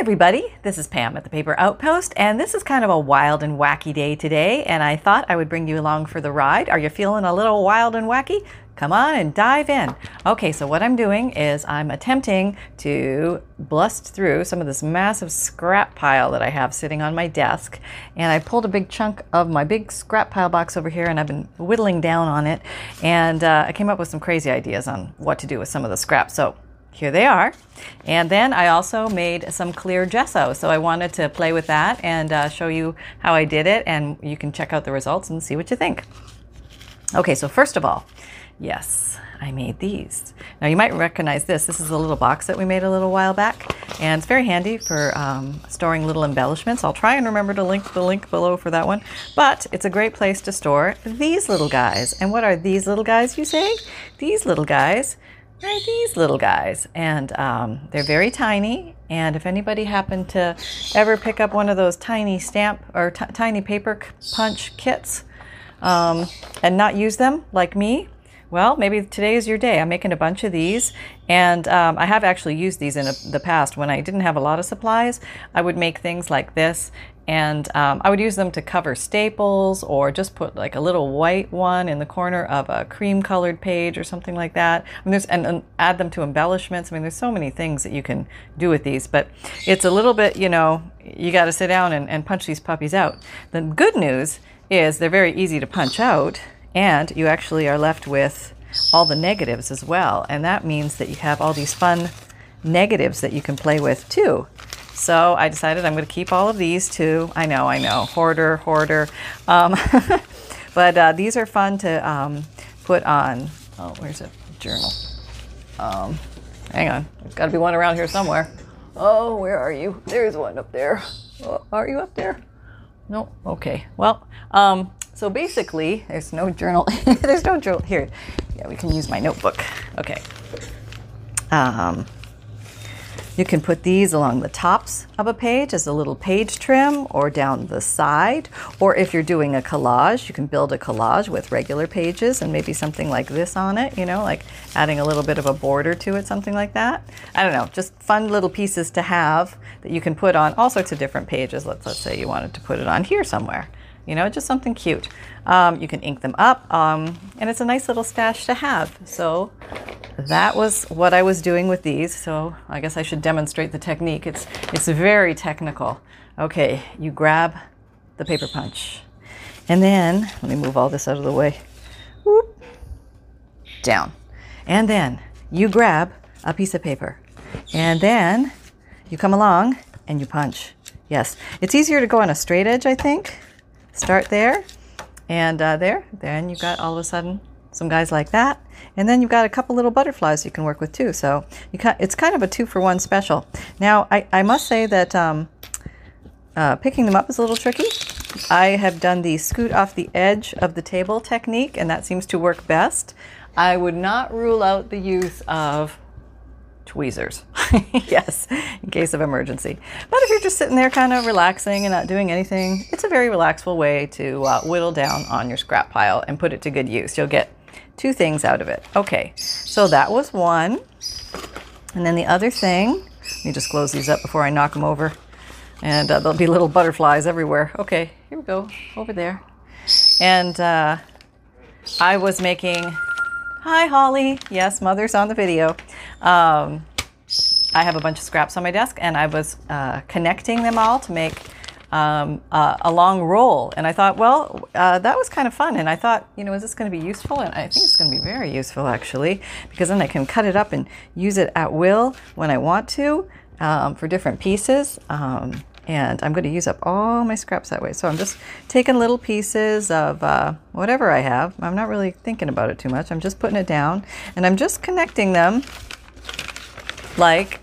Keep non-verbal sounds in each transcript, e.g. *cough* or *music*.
everybody, this is Pam at the Paper Outpost, and this is kind of a wild and wacky day today, and I thought I would bring you along for the ride. Are you feeling a little wild and wacky? Come on and dive in. Okay, so what I'm doing is I'm attempting to bust through some of this massive scrap pile that I have sitting on my desk, and I pulled a big chunk of my big scrap pile box over here, and I've been whittling down on it, and uh, I came up with some crazy ideas on what to do with some of the scrap. So here they are. And then I also made some clear gesso. So I wanted to play with that and uh, show you how I did it. And you can check out the results and see what you think. Okay, so first of all, yes, I made these. Now you might recognize this. This is a little box that we made a little while back. And it's very handy for um, storing little embellishments. I'll try and remember to link the link below for that one. But it's a great place to store these little guys. And what are these little guys, you say? These little guys are these little guys. And um, they're very tiny. And if anybody happened to ever pick up one of those tiny stamp or t- tiny paper punch kits um, and not use them, like me, well, maybe today is your day. I'm making a bunch of these, and um, I have actually used these in a, the past when I didn't have a lot of supplies. I would make things like this, and um, I would use them to cover staples or just put like a little white one in the corner of a cream colored page or something like that. I mean, there's, and, and add them to embellishments. I mean, there's so many things that you can do with these, but it's a little bit, you know, you got to sit down and, and punch these puppies out. The good news is they're very easy to punch out, and you actually are left with all the negatives as well. And that means that you have all these fun negatives that you can play with too. So I decided I'm going to keep all of these too. I know, I know, hoarder, hoarder. Um, *laughs* but uh, these are fun to um, put on. Oh, where's it? Journal. Um, hang on, there's got to be one around here somewhere. Oh, where are you? There's one up there. Oh, are you up there? No. Okay. Well, um, so basically, there's no journal. *laughs* there's no journal here. Yeah, we can use my notebook. Okay. Um, you can put these along the tops of a page as a little page trim or down the side. Or if you're doing a collage, you can build a collage with regular pages and maybe something like this on it, you know, like adding a little bit of a border to it, something like that. I don't know, just fun little pieces to have that you can put on all sorts of different pages. Let's, let's say you wanted to put it on here somewhere you know, just something cute. Um, you can ink them up, um, and it's a nice little stash to have. So that was what I was doing with these. So I guess I should demonstrate the technique. It's it's very technical. Okay, you grab the paper punch, and then let me move all this out of the way. Whoop, down, and then you grab a piece of paper, and then you come along and you punch. Yes, it's easier to go on a straight edge, I think. Start there, and uh, there. Then you've got all of a sudden some guys like that. And then you've got a couple little butterflies you can work with too. So you can, it's kind of a two for one special. Now, I, I must say that um, uh, picking them up is a little tricky. I have done the scoot off the edge of the table technique, and that seems to work best. I would not rule out the use of tweezers. *laughs* yes, in case of emergency. But if you're just sitting there kind of relaxing and not doing anything, it's a very relaxful way to uh, whittle down on your scrap pile and put it to good use. You'll get two things out of it. Okay, so that was one. And then the other thing, let me just close these up before I knock them over. And uh, there'll be little butterflies everywhere. Okay, here we go, over there. And uh, I was making, hi Holly, yes, mother's on the video. Um, I have a bunch of scraps on my desk and I was uh, connecting them all to make um, uh, a long roll. And I thought, well, uh, that was kind of fun. And I thought, you know, is this going to be useful? And I think it's going to be very useful actually, because then I can cut it up and use it at will when I want to um, for different pieces. Um, and I'm going to use up all my scraps that way. So I'm just taking little pieces of uh, whatever I have. I'm not really thinking about it too much. I'm just putting it down and I'm just connecting them like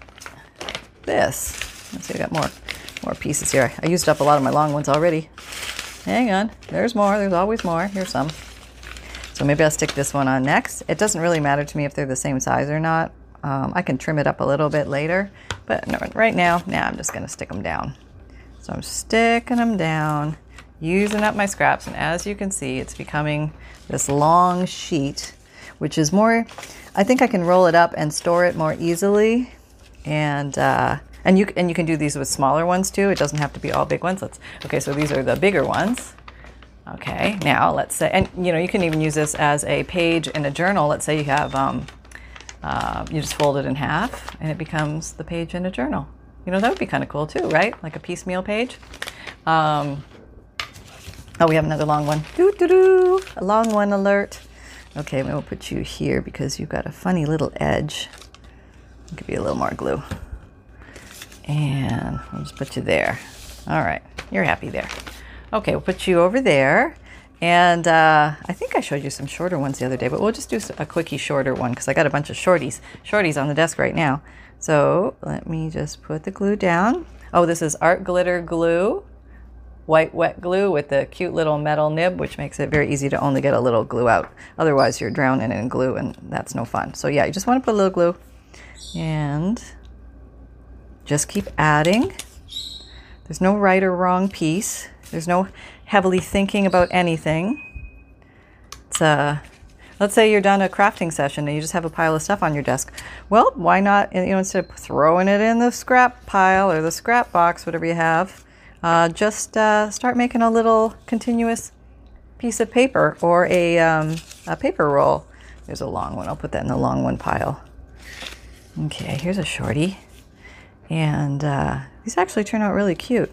this. Let's see, I got more more pieces here. I used up a lot of my long ones already. Hang on, there's more. There's always more. Here's some. So maybe I'll stick this one on next. It doesn't really matter to me if they're the same size or not. Um, I can trim it up a little bit later, but no, right now, now I'm just gonna stick them down. So I'm sticking them down, using up my scraps, and as you can see, it's becoming this long sheet, which is more, I think I can roll it up and store it more easily. And uh, And you and you can do these with smaller ones too. It doesn't have to be all big ones. Let's okay. So these are the bigger ones. Okay. Now let's say, and you know, you can even use this as a page in a journal. Let's say you have um, uh, you just fold it in half, and it becomes the page in a journal. You know, that would be kind of cool too, right? Like a piecemeal page. Um, oh, we have another long one. Doo doo doo. A long one alert. Okay, we'll put you here because you've got a funny little edge. Give you a little more glue. And I'll just put you there. All right, you're happy there. Okay, we'll put you over there. And uh, I think I showed you some shorter ones the other day, but we'll just do a quickie shorter one because I got a bunch of shorties, shorties on the desk right now. So let me just put the glue down. Oh, this is Art Glitter Glue, white wet glue with the cute little metal nib, which makes it very easy to only get a little glue out. Otherwise, you're drowning in glue, and that's no fun. So yeah, you just want to put a little glue, and just keep adding. There's no right or wrong piece. There's no heavily thinking about anything. It's uh, let's say you're done a crafting session and you just have a pile of stuff on your desk. Well, why not? You know, instead of throwing it in the scrap pile or the scrap box, whatever you have, uh, just uh, start making a little continuous piece of paper or a, um, a paper roll. There's a long one. I'll put that in the long one pile. Okay, here's a shorty. And uh, these actually turn out really cute.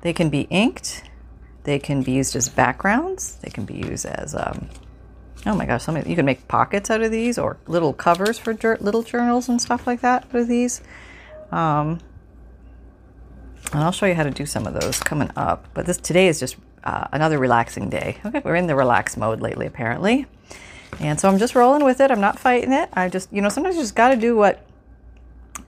They can be inked. They can be used as backgrounds. They can be used as, um, oh my gosh, some, you can make pockets out of these or little covers for little journals and stuff like that with these. Um, and I'll show you how to do some of those coming up. But this today is just uh, another relaxing day. Okay, we're in the relax mode lately, apparently. And so I'm just rolling with it. I'm not fighting it. I just, you know, sometimes you just got to do what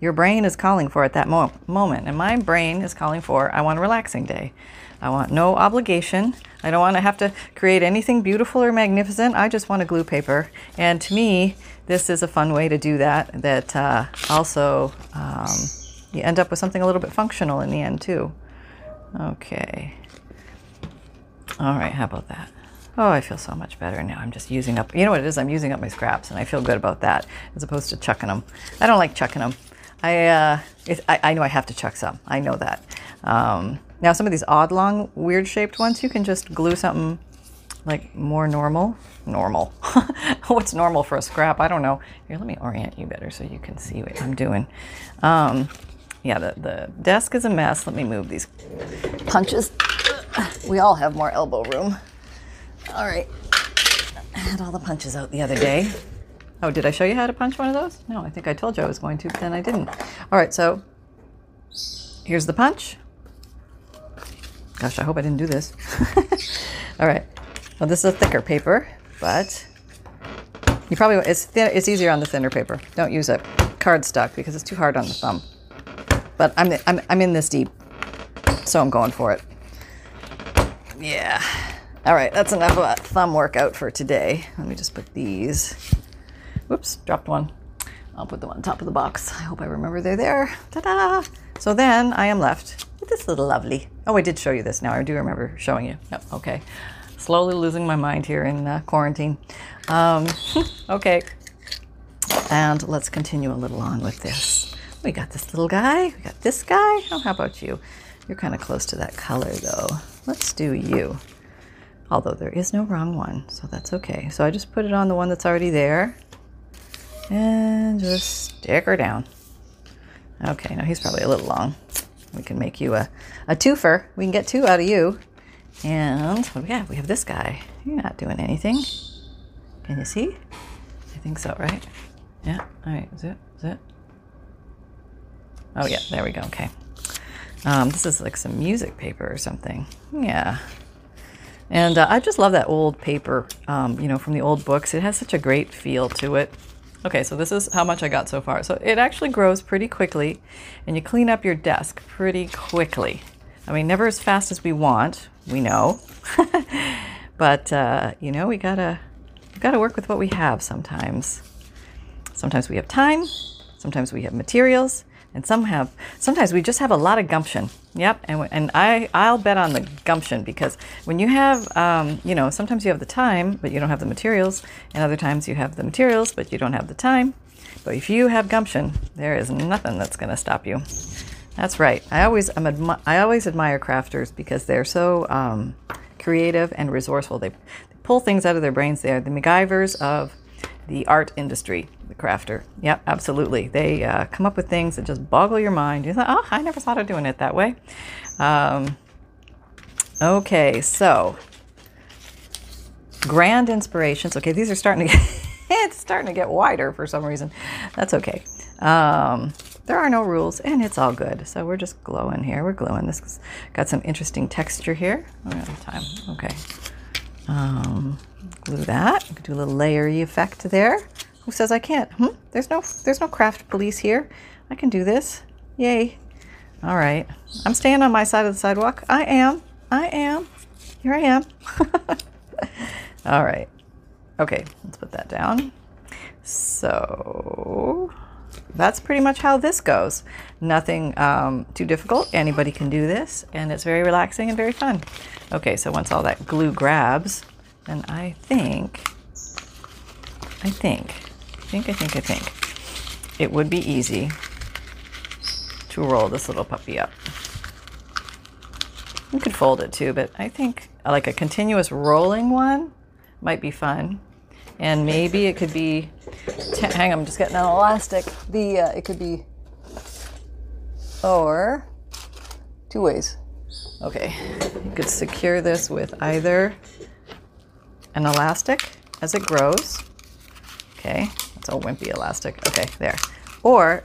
your brain is calling for at that mo- moment. And my brain is calling for, I want a relaxing day. I want no obligation. I don't want to have to create anything beautiful or magnificent. I just want a glue paper. And to me, this is a fun way to do that. That uh, also, um, you end up with something a little bit functional in the end, too. Okay. All right, how about that? Oh, I feel so much better now. I'm just using up, you know what it is? I'm using up my scraps, and I feel good about that as opposed to chucking them. I don't like chucking them. I, uh, I, I, know I have to chuck some. I know that. Um, now, some of these odd, long, weird shaped ones, you can just glue something like more normal. Normal. *laughs* What's normal for a scrap? I don't know. Here, let me orient you better so you can see what I'm doing. Um, yeah, the, the desk is a mess. Let me move these punches. We all have more elbow room. All right. I had all the punches out the other day. Oh, did I show you how to punch one of those? No, I think I told you I was going to, but then I didn't. All right, so here's the punch. Gosh, I hope I didn't do this. *laughs* All right. Well, this is a thicker paper, but you probably it's thin, it's easier on the thinner paper. Don't use a cardstock because it's too hard on the thumb. But I'm I'm I'm in this deep, so I'm going for it. Yeah. All right, that's enough of a thumb workout for today. Let me just put these Whoops, dropped one. I'll put them on top of the box. I hope I remember they're there. Ta-da! So then I am left this little lovely. Oh, I did show you this now. I do remember showing you. Yep, okay. Slowly losing my mind here in uh, quarantine. Um, *laughs* okay. And let's continue a little on with this. We got this little guy. We got this guy. Oh, how about you? You're kind of close to that color though. Let's do you. Although there is no wrong one, so that's okay. So I just put it on the one that's already there and just stick her down. Okay, now he's probably a little long. We can make you a, a twofer. We can get two out of you. And what do we have? We have this guy. You're not doing anything. Can you see? I think so, right? Yeah. All right. Is it? Is it? Oh, yeah. There we go. Okay. Um, this is like some music paper or something. Yeah. And uh, I just love that old paper, um, you know, from the old books. It has such a great feel to it. Okay, so this is how much I got so far. So it actually grows pretty quickly, and you clean up your desk pretty quickly. I mean, never as fast as we want, we know, *laughs* but uh, you know, we gotta we gotta work with what we have sometimes. Sometimes we have time, sometimes we have materials, and some have sometimes we just have a lot of gumption yep and, and i i'll bet on the gumption because when you have um, you know sometimes you have the time but you don't have the materials and other times you have the materials but you don't have the time but if you have gumption there is nothing that's going to stop you That's right. I always I'm admi- I always admire crafters because they're so um, creative and resourceful. They, they pull things out of their brains. They're the MacGyvers of the art industry. The crafter. Yep, absolutely. They uh, come up with things that just boggle your mind. You thought, oh, I never thought of doing it that way. Um, okay, so grand inspirations. Okay, these are starting to get *laughs* it's starting to get wider for some reason. That's okay. Um, there are no rules, and it's all good. So we're just glowing here. We're glowing. This got some interesting texture here. Oh, time. Okay. Um, glue that. Do a little layery effect there. Who says I can't? Hmm? There's no there's no craft police here. I can do this. Yay. All right. I'm staying on my side of the sidewalk. I am. I am. Here I am. *laughs* All right. Okay, let's put that down. So that's pretty much how this goes. Nothing um, too difficult. Anybody can do this, and it's very relaxing and very fun. Okay, so once all that glue grabs, then I think, I think, I think, I think, I think it would be easy to roll this little puppy up. You could fold it too, but I think like a continuous rolling one might be fun. And maybe it could be, hang on, I'm just getting an elastic. The, uh, it could be, or two ways. Okay, you could secure this with either an elastic as it grows. Okay, that's a wimpy elastic. Okay, there. Or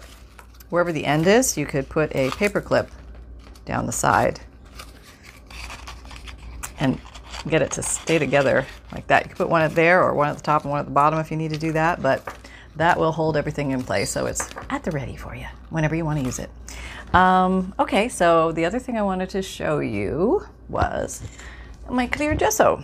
wherever the end is, you could put a paper clip down the side and get it to stay together like that. You can put one at there or one at the top and one at the bottom if you need to do that, but that will hold everything in place so it's at the ready for you whenever you want to use it. Um, okay, so the other thing I wanted to show you was my clear gesso.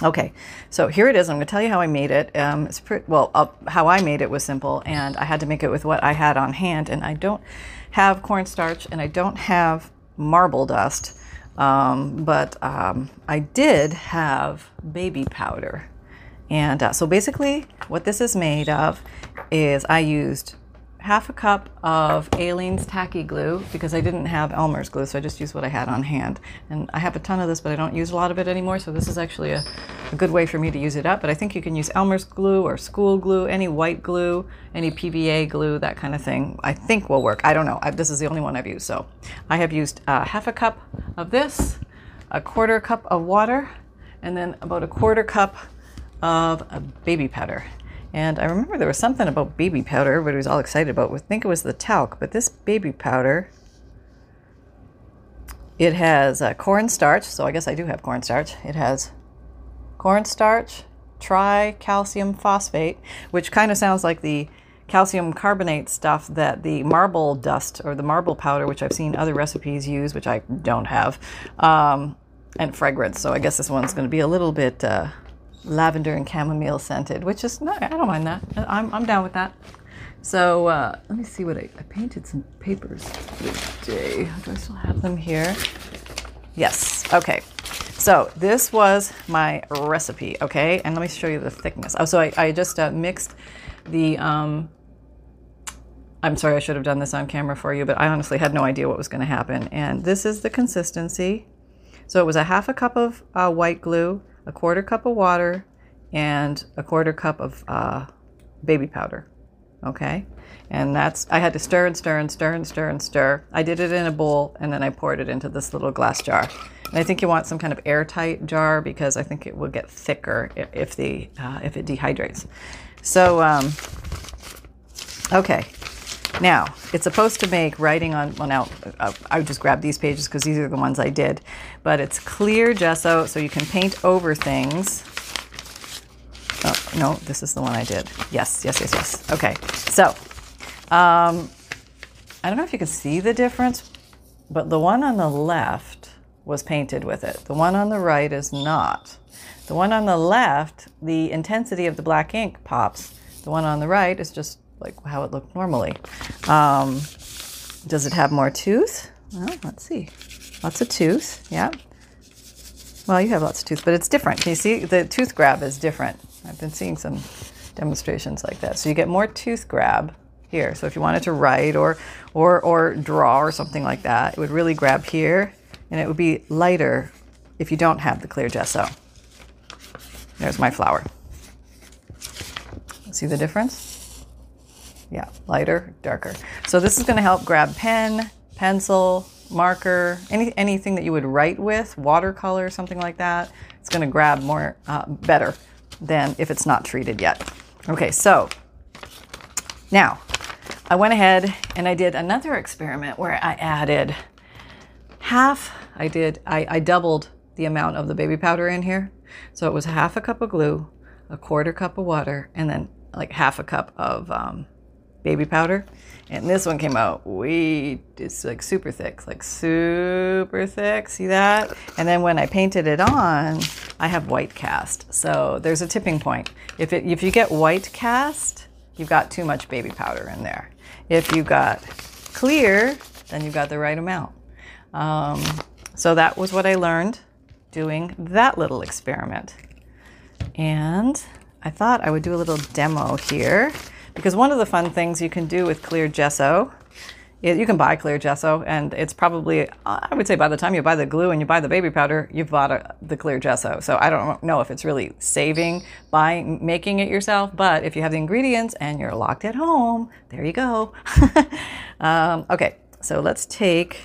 Okay, so here it is. I'm going to tell you how I made it. Um, it's pretty, well, uh, how I made it was simple, and I had to make it with what I had on hand. And I don't have cornstarch, and I don't have marble dust. Um, but um, I did have baby powder. And uh, so basically, what this is made of is I used half a cup of Aleene's tacky glue because I didn't have Elmer's glue, so I just used what I had on hand. And I have a ton of this, but I don't use a lot of it anymore, so this is actually a, a good way for me to use it up. But I think you can use Elmer's glue or school glue, any white glue, any PVA glue, that kind of thing. I think will work. I don't know. I, this is the only one I've used. So I have used uh, half a cup of this, a quarter cup of water, and then about a quarter cup of baby powder. And I remember there was something about baby powder everybody was all excited about. I think it was the talc, but this baby powder, it has uh, cornstarch. So I guess I do have cornstarch. It has cornstarch, tricalcium phosphate, which kind of sounds like the calcium carbonate stuff that the marble dust or the marble powder, which I've seen other recipes use, which I don't have, um, and fragrance. So I guess this one's going to be a little bit. Uh, lavender and chamomile scented, which is no, I don't mind that. I'm, I'm down with that. So uh, let me see what I, I painted some papers today. Do I still have them here? Yes. Okay. So this was my recipe. Okay, and let me show you the thickness. Oh, so I, I just uh, mixed the. Um, I'm sorry, I should have done this on camera for you, but I honestly had no idea what was going to happen. And this is the consistency. So it was a half a cup of uh, white glue, a quarter cup of water, and a quarter cup of uh, baby powder. Okay? And that's, I had to stir and stir and stir and stir and stir. I did it in a bowl and then I poured it into this little glass jar. And I think you want some kind of airtight jar because I think it will get thicker if the uh, if it dehydrates. So, um, okay. Now, it's supposed to make writing on, well, now uh, I just grab these pages because these are the ones I did, but it's clear gesso so you can paint over things. Oh, no, this is the one I did. Yes, yes, yes, yes. Okay, so um, I don't know if you can see the difference, but the one on the left was painted with it. The one on the right is not. The one on the left, the intensity of the black ink pops. The one on the right is just like how it looked normally. Um, does it have more tooth? Well, let's see. Lots of tooth, yeah. Well, you have lots of tooth, but it's different. Can you see? The tooth grab is different. I've been seeing some demonstrations like that. So you get more tooth grab here. So if you wanted to write or, or, or draw or something like that, it would really grab here and it would be lighter if you don't have the clear gesso. There's my flower. See the difference? Yeah, lighter, darker. So this is going to help grab pen, pencil, marker, any, anything that you would write with, watercolor, something like that. It's going to grab more uh, better than if it's not treated yet. Okay, so now I went ahead and I did another experiment where I added half, I did, I, I doubled the amount of the baby powder in here. So it was half a cup of glue, a quarter cup of water, and then like half a cup of um, baby powder. And this one came out way, it's like super thick, like super thick. See that? And then when I painted it on, I have white cast. So there's a tipping point. If, it, if you get white cast, you've got too much baby powder in there. If you got clear, then you've got the right amount. Um, so that was what I learned doing that little experiment. And I thought I would do a little demo here because one of the fun things you can do with clear gesso is you can buy clear gesso and it's probably i would say by the time you buy the glue and you buy the baby powder you've bought a, the clear gesso. So i don't know if it's really saving by making it yourself but if you have the ingredients and you're locked at home there you go. *laughs* Um, okay so let's take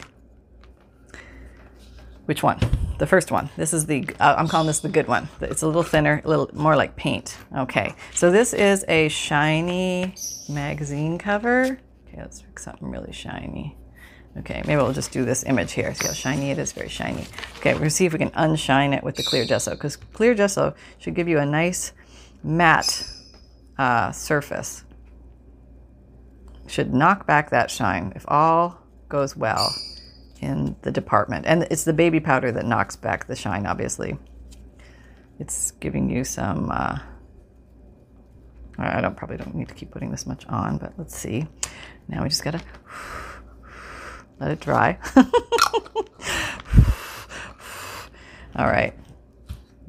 which one? The first one. This is the, uh, I'm calling this the good one. It's a little thinner, a little more like paint. Okay, so this is a shiny magazine cover. Okay, let's pick something really shiny. Okay, maybe we'll just do this image here. See how shiny it is? Very shiny. Okay, we're gonna see if we can unshine it with the clear gesso because clear gesso should give you a nice matte uh, surface. Should knock back that shine if all goes well in the department. And it's the baby powder that knocks back the shine, obviously. It's giving you some. Uh, I don't probably don't need to keep putting this much on, but let's see. Now we just gotta *sighs* let it dry. *laughs* All right.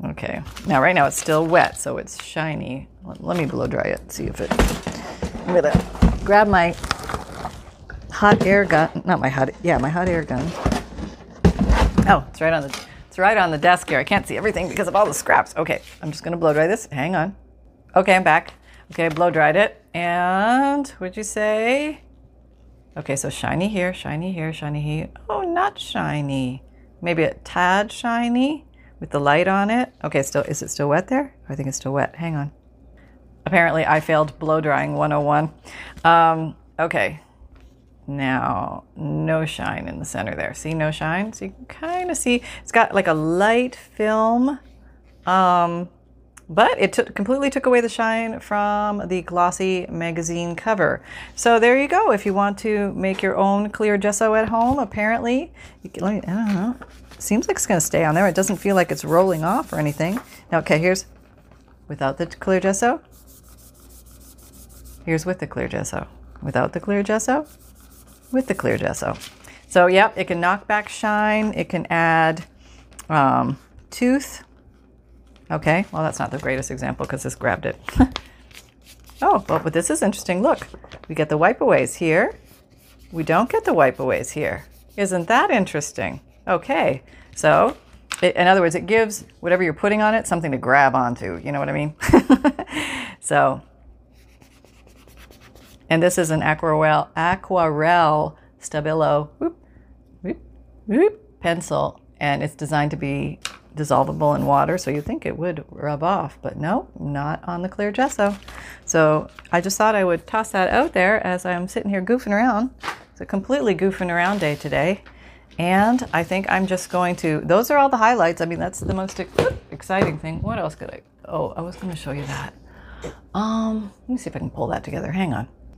Okay. Now, right now it's still wet, so it's shiny. Let me blow dry it. See if it. I'm gonna grab my hot air gun. Not my hot. Yeah, my hot air gun. Oh, it's right on the. It's right on the desk here. I can't see everything because of all the scraps. Okay, I'm just gonna blow dry this. Hang on. Okay, I'm back. Okay, blow dried it. And what'd you say? Okay, so shiny here, shiny here, shiny here. Oh, not shiny. Maybe a tad shiny with the light on it. Okay, still is it still wet there? I think it's still wet. Hang on. Apparently, I failed blow drying 101. Um, okay, now, no shine in the center there. See, no shine? So you can kind of see it's got like a light film, um, but it took, completely took away the shine from the glossy magazine cover. So there you go. If you want to make your own clear gesso at home, apparently, you can, I don't know. Seems like it's going to stay on there. It doesn't feel like it's rolling off or anything. Now, okay, here's without the clear gesso. Here's with the clear gesso. Without the clear gesso with the clear gesso. So, yep, it can knock back shine. It can add um, tooth. Okay, well, that's not the greatest example because this grabbed it. *laughs* oh, well, but this is interesting. Look, we get the wipeaways here. We don't get the wipeaways here. Isn't that interesting? Okay, so it, in other words, it gives whatever you're putting on it something to grab onto. You know what I mean? *laughs* so and this is an aquarelle, aquarelle Stabilo whoop, whoop, whoop, pencil. And it's designed to be dissolvable in water, so you think it would rub off, but no, not on the clear gesso. So I just thought I would toss that out there as I'm sitting here goofing around. It's a completely goofing around day today. And I think I'm just going to, those are all the highlights. I mean, that's the most exciting thing. What else could I, oh, I was going to show you that. Um, let me see if I can pull that together. Hang on.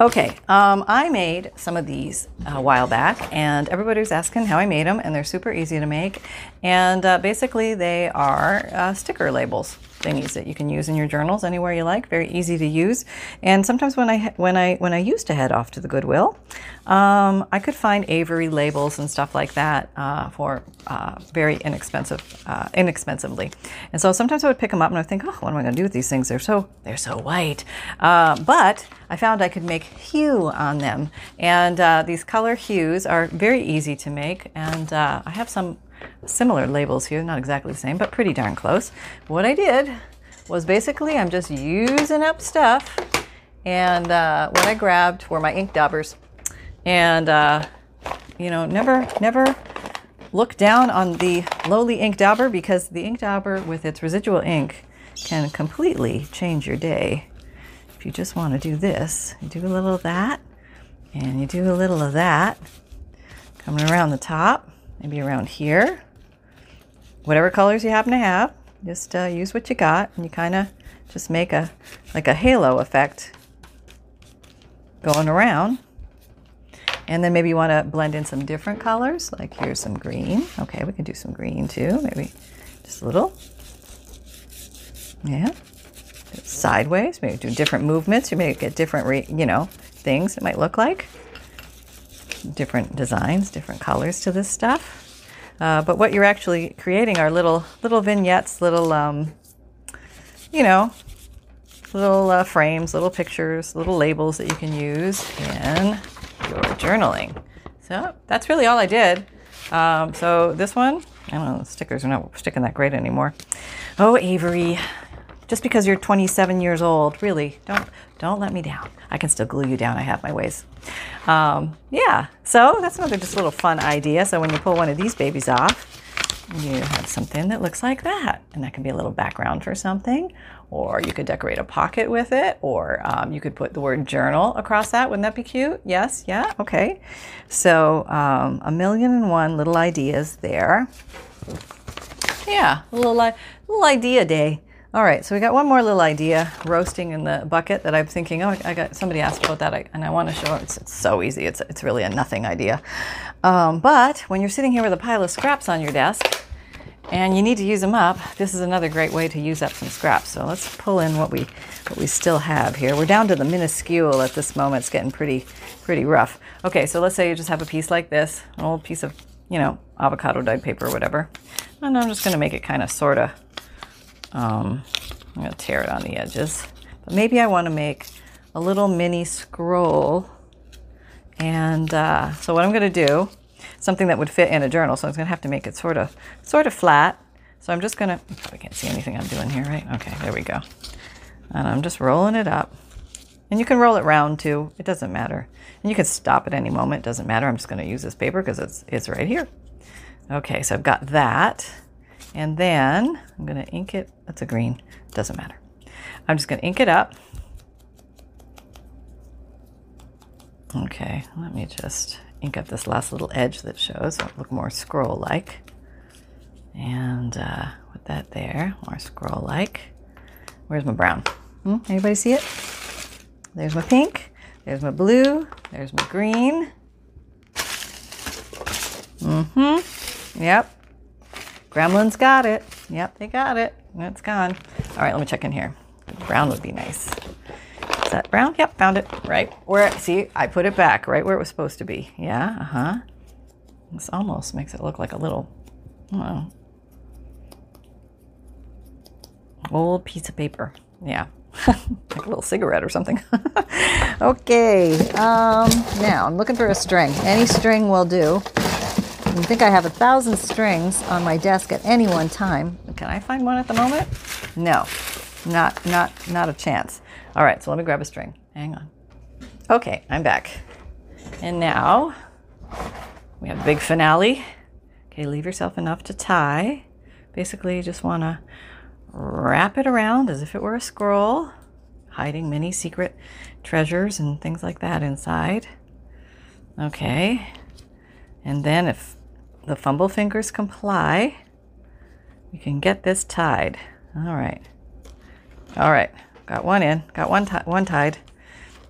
Okay, um, I made some of these a while back, and everybody was asking how I made them, and they're super easy to make. And uh, basically, they are uh, sticker labels. thingies that you can use in your journals anywhere you like. Very easy to use. And sometimes when I when I when I used to head off to the Goodwill, um, I could find Avery labels and stuff like that uh, for uh, very inexpensive uh, inexpensively. And so sometimes I would pick them up and I would think, oh, what am I going to do with these things? They're so they're so white. Uh, but I found I could make hue on them, and uh, these color hues are very easy to make. And uh, I have some similar labels here, not exactly the same, but pretty darn close. What I did was basically I'm just using up stuff, and uh, what I grabbed were my ink daubers, and uh, you know, never, never look down on the lowly ink dauber because the ink dauber with its residual ink can completely change your day. If you just want to do this, you do a little of that, and you do a little of that, coming around the top, maybe around here whatever colors you happen to have. Just uh, use what you got, and you kind of just make a like a halo effect going around. And then maybe you want to blend in some different colors. Like here's some green. Okay, we can do some green too. Maybe just a little. Yeah. Sideways. Maybe do different movements. You may get different, re- you know, things it might look like. Different designs, different colors to this stuff. Uh, but what you're actually creating are little little vignettes, little um, you know, little uh, frames, little pictures, little labels that you can use in your journaling. So that's really all I did. Um, so this one, I don't know, the stickers are not sticking that great anymore. Oh, Avery, just because you're 27 years old, really, don't don't let me down. I can still glue you down. I have my ways. Um, yeah, so that's another just little fun idea. So when you pull one of these babies off, you have something that looks like that. And that can be a little background for something. Or you could decorate a pocket with it. Or um, you could put the word journal across that. Wouldn't that be cute? Yes, yeah, okay. So um, a million and one little ideas there. Yeah, a little, little idea day. All right, so we got one more little idea roasting in the bucket that I'm thinking. Oh, I got somebody asked about that, and I want to show it. It's, it's, so easy. It's it's really a nothing idea. Um, but when you're sitting here with a pile of scraps on your desk, and you need to use them up, this is another great way to use up some scraps. So let's pull in what we what we still have here. We're down to the minuscule at this moment. It's getting pretty pretty rough. Okay, so let's say you just have a piece like this, an old piece of you know avocado dyed paper or whatever, and I'm just going to make it kind of sort of um, I'm going to tear it on the edges. But maybe I want to make a little mini scroll. And uh, so what I'm going to do, something that would fit in a journal. So I'm going to have to make it sort of, sort of flat. So I'm just going to, probably can't see anything I'm doing here, right? Okay, there we go. And I'm just rolling it up. And you can roll it round too. It doesn't matter. And you can stop at any moment. It doesn't matter. I'm just going to use this paper because it's, it's right here. Okay, so I've got that. And then I'm going to ink it. That's a green. Doesn't matter. I'm just going to ink it up. Okay, let me just ink up this last little edge that shows. So look more scroll-like. And uh, put that there, more scroll-like. Where's my brown? Hmm? Anybody see it? There's my pink. There's my blue. There's my green. Mm-hmm. Yep. Gremlins got it. Yep, they got it. It's gone. All right, let me check in here. Brown would be nice. Is that brown? Yep, found it. Right where, see, I put it back right where it was supposed to be. Yeah, uh huh. This almost makes it look like a little, well, old piece of paper. Yeah, *laughs* like a little cigarette or something. *laughs* okay, um, now I'm looking for a string. Any string will do. I think I have a thousand strings on my desk at any one time. Can I find one at the moment? No, not not not a chance. All right, so let me grab a string. Hang on. Okay, I'm back. And now we have big finale. Okay, leave yourself enough to tie. Basically, you just want to wrap it around as if it were a scroll, hiding many secret treasures and things like that inside. Okay. And then if the fumble fingers comply, we can get this tied. All right. All right. Got one in. Got one, one tied.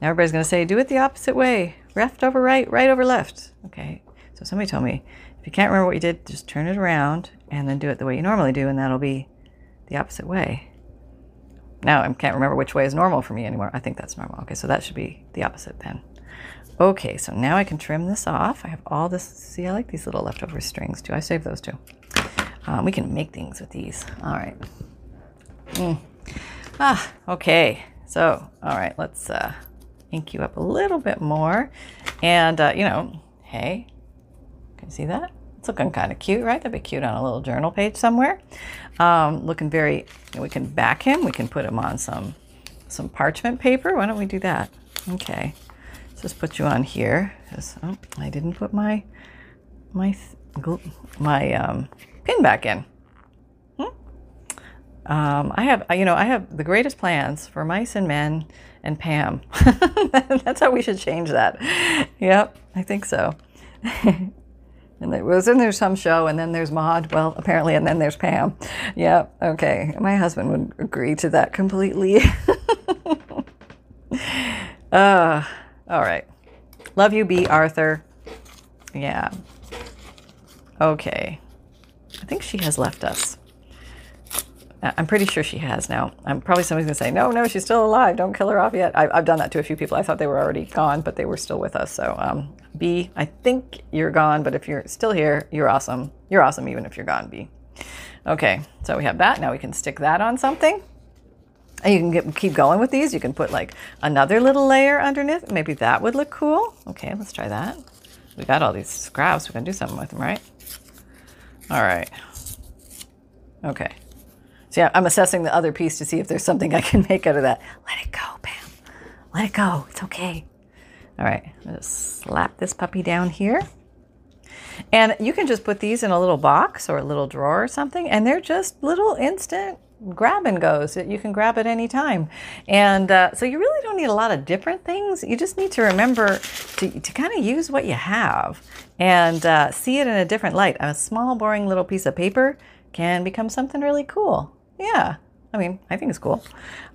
Now everybody's going to say, do it the opposite way. Left over right, right over left. Okay. So somebody told me, if you can't remember what you did, just turn it around and then do it the way you normally do, and that'll be the opposite way. now I can't remember which way is normal for me anymore. I think that's normal. Okay, so that should be the opposite then. Okay, so now I can trim this off. I have all this. See, I like these little leftover strings too. I save those too. Um, we can make things with these. All right. Mm. Ah, okay. So, all right, let's uh, ink you up a little bit more. And, uh, you know, hey, can you see that? It's looking kind of cute, right? That'd be cute on a little journal page somewhere. Um, looking very, we can back him. We can put him on some some parchment paper. Why don't we do that? Okay. Let's just put you on here. Oh, I didn't put my my my um, pin back in. Um, I have, you know, I have the greatest plans for mice and men and Pam. *laughs* That's how we should change that. Yep, I think so. *laughs* and it was, then there's some show, and then there's Maude. Well, apparently, and then there's Pam. Yep. Okay. My husband would agree to that completely. *laughs* uh, all right. Love you, Bea. Arthur. Yeah. Okay. I think she has left us. I'm pretty sure she has now. I'm probably somebody's gonna say, no, no, she's still alive. Don't kill her off yet. I, have done that to a few people. I thought they were already gone, but they were still with us. So, um, Bea, I think you're gone, but if you're still here, you're awesome. You're awesome even if you're gone, Bea. Okay, so we have that. Now we can stick that on something. And you can get, keep going with these. You can put like another little layer underneath. Maybe that would look cool. Okay, let's try that. We got all these scraps. We can do something with them, right? All right. Okay. So yeah, I'm assessing the other piece to see if there's something I can *laughs* make out of that. Let it go, Pam. Let it go. It's okay. All right, gonna slap this puppy down here. And you can just put these in a little box or a little drawer or something, and they're just little instant grab and goes you can grab at any time. And uh, so you really don't need a lot of different things. You just need to remember to, to kind of use what you have and uh, see it in a different light. A small, boring little piece of paper can become something really cool. Yeah, I mean, I think it's cool.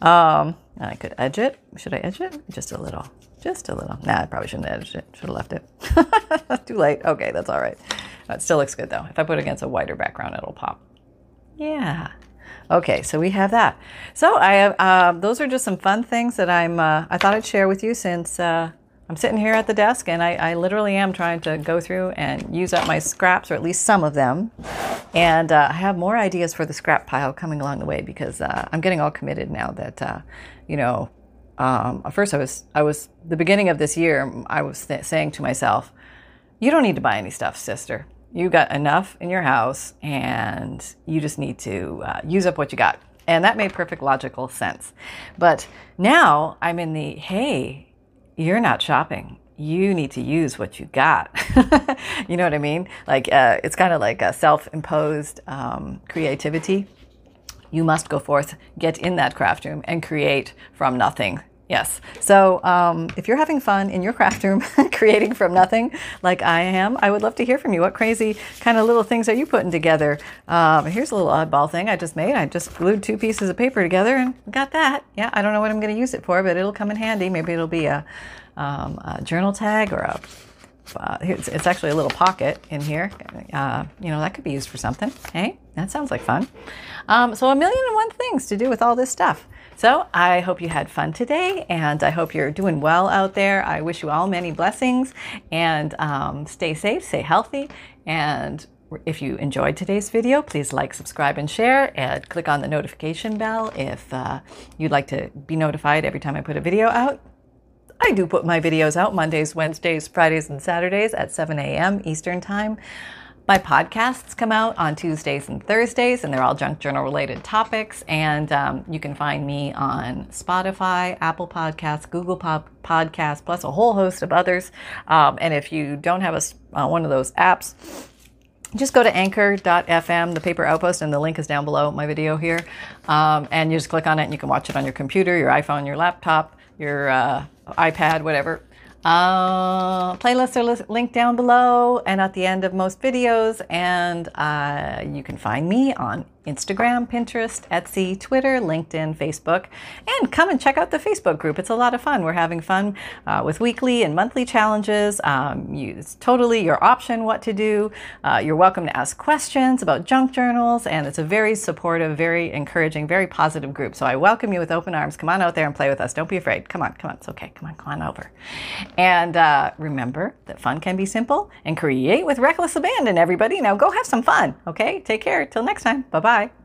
Um, I could edge it. Should I edge it? Just a little. Just a little. Nah, I probably shouldn't edged it. Should have left it. *laughs* Too late. Okay, that's all right. It still looks good though. If I put it against a wider background, it'll pop. Yeah. Okay, so we have that. So I have. Uh, those are just some fun things that I'm. Uh, I thought I'd share with you since uh, I'm sitting here at the desk and I, I, literally am trying to go through and use up my scraps, or at least some of them. And uh, I have more ideas for the scrap pile coming along the way because uh, I'm getting all committed now that, uh, you know, um, at first I was, I was, the beginning of this year, I was th- saying to myself, you don't need to buy any stuff, sister. You got enough in your house and you just need to uh, use up what you got. And that made perfect logical sense. But now I'm in the, hey, you're not shopping. You need to use what you got. *laughs* you know what I mean? Like uh, it's kind of like a self-imposed um, creativity. You must go forth, get in that craft room, and create from nothing Yes. So um, if you're having fun in your craft room *laughs* creating from nothing, like I am, I would love to hear from you. What crazy kind of little things are you putting together? Um, here's a little oddball thing I just made. I just glued two pieces of paper together and got that. Yeah, I don't know what I'm going to use it for, but it'll come in handy. Maybe it'll be a, um, a journal tag or a uh, it's, it's, actually a little pocket in here. Uh, you know, that could be used for something. Hey, that sounds like fun. Um, so, a million and one things to do with all this stuff. So I hope you had fun today and I hope you're doing well out there. I wish you all many blessings and um, stay safe, stay healthy. And if you enjoyed today's video, please like, subscribe, and share. And click on the notification bell if uh, you'd like to be notified every time I put a video out. I do put my videos out Mondays, Wednesdays, Fridays, and Saturdays at 7 a.m. Eastern Time. My podcasts come out on Tuesdays and Thursdays, and they're all junk journal related topics. And um, you can find me on Spotify, Apple Podcasts, Google Pod- Podcasts, plus a whole host of others. Um, and if you don't have a, uh, one of those apps, just go to anchor.fm, the paper outpost, and the link is down below my video here. Um, and you just click on it, and you can watch it on your computer, your iPhone, your laptop, your uh, iPad, whatever. Uh, playlists are linked down below and at the end of most videos. And uh, you can find me on Instagram, Pinterest, Etsy, Twitter, LinkedIn, Facebook, and come and check out the Facebook group. It's a lot of fun. We're having fun uh, with weekly and monthly challenges. Um, you, it's totally your option what to do. Uh, you're welcome to ask questions about junk journals, and it's a very supportive, very encouraging, very positive group. So I welcome you with open arms. Come on out there and play with us. Don't be afraid. Come on, come on. It's okay. Come on, come on over. And uh, remember that fun can be simple and create with reckless abandon, everybody. Now go have some fun, okay? Take care. Till next time. Bye bye bye.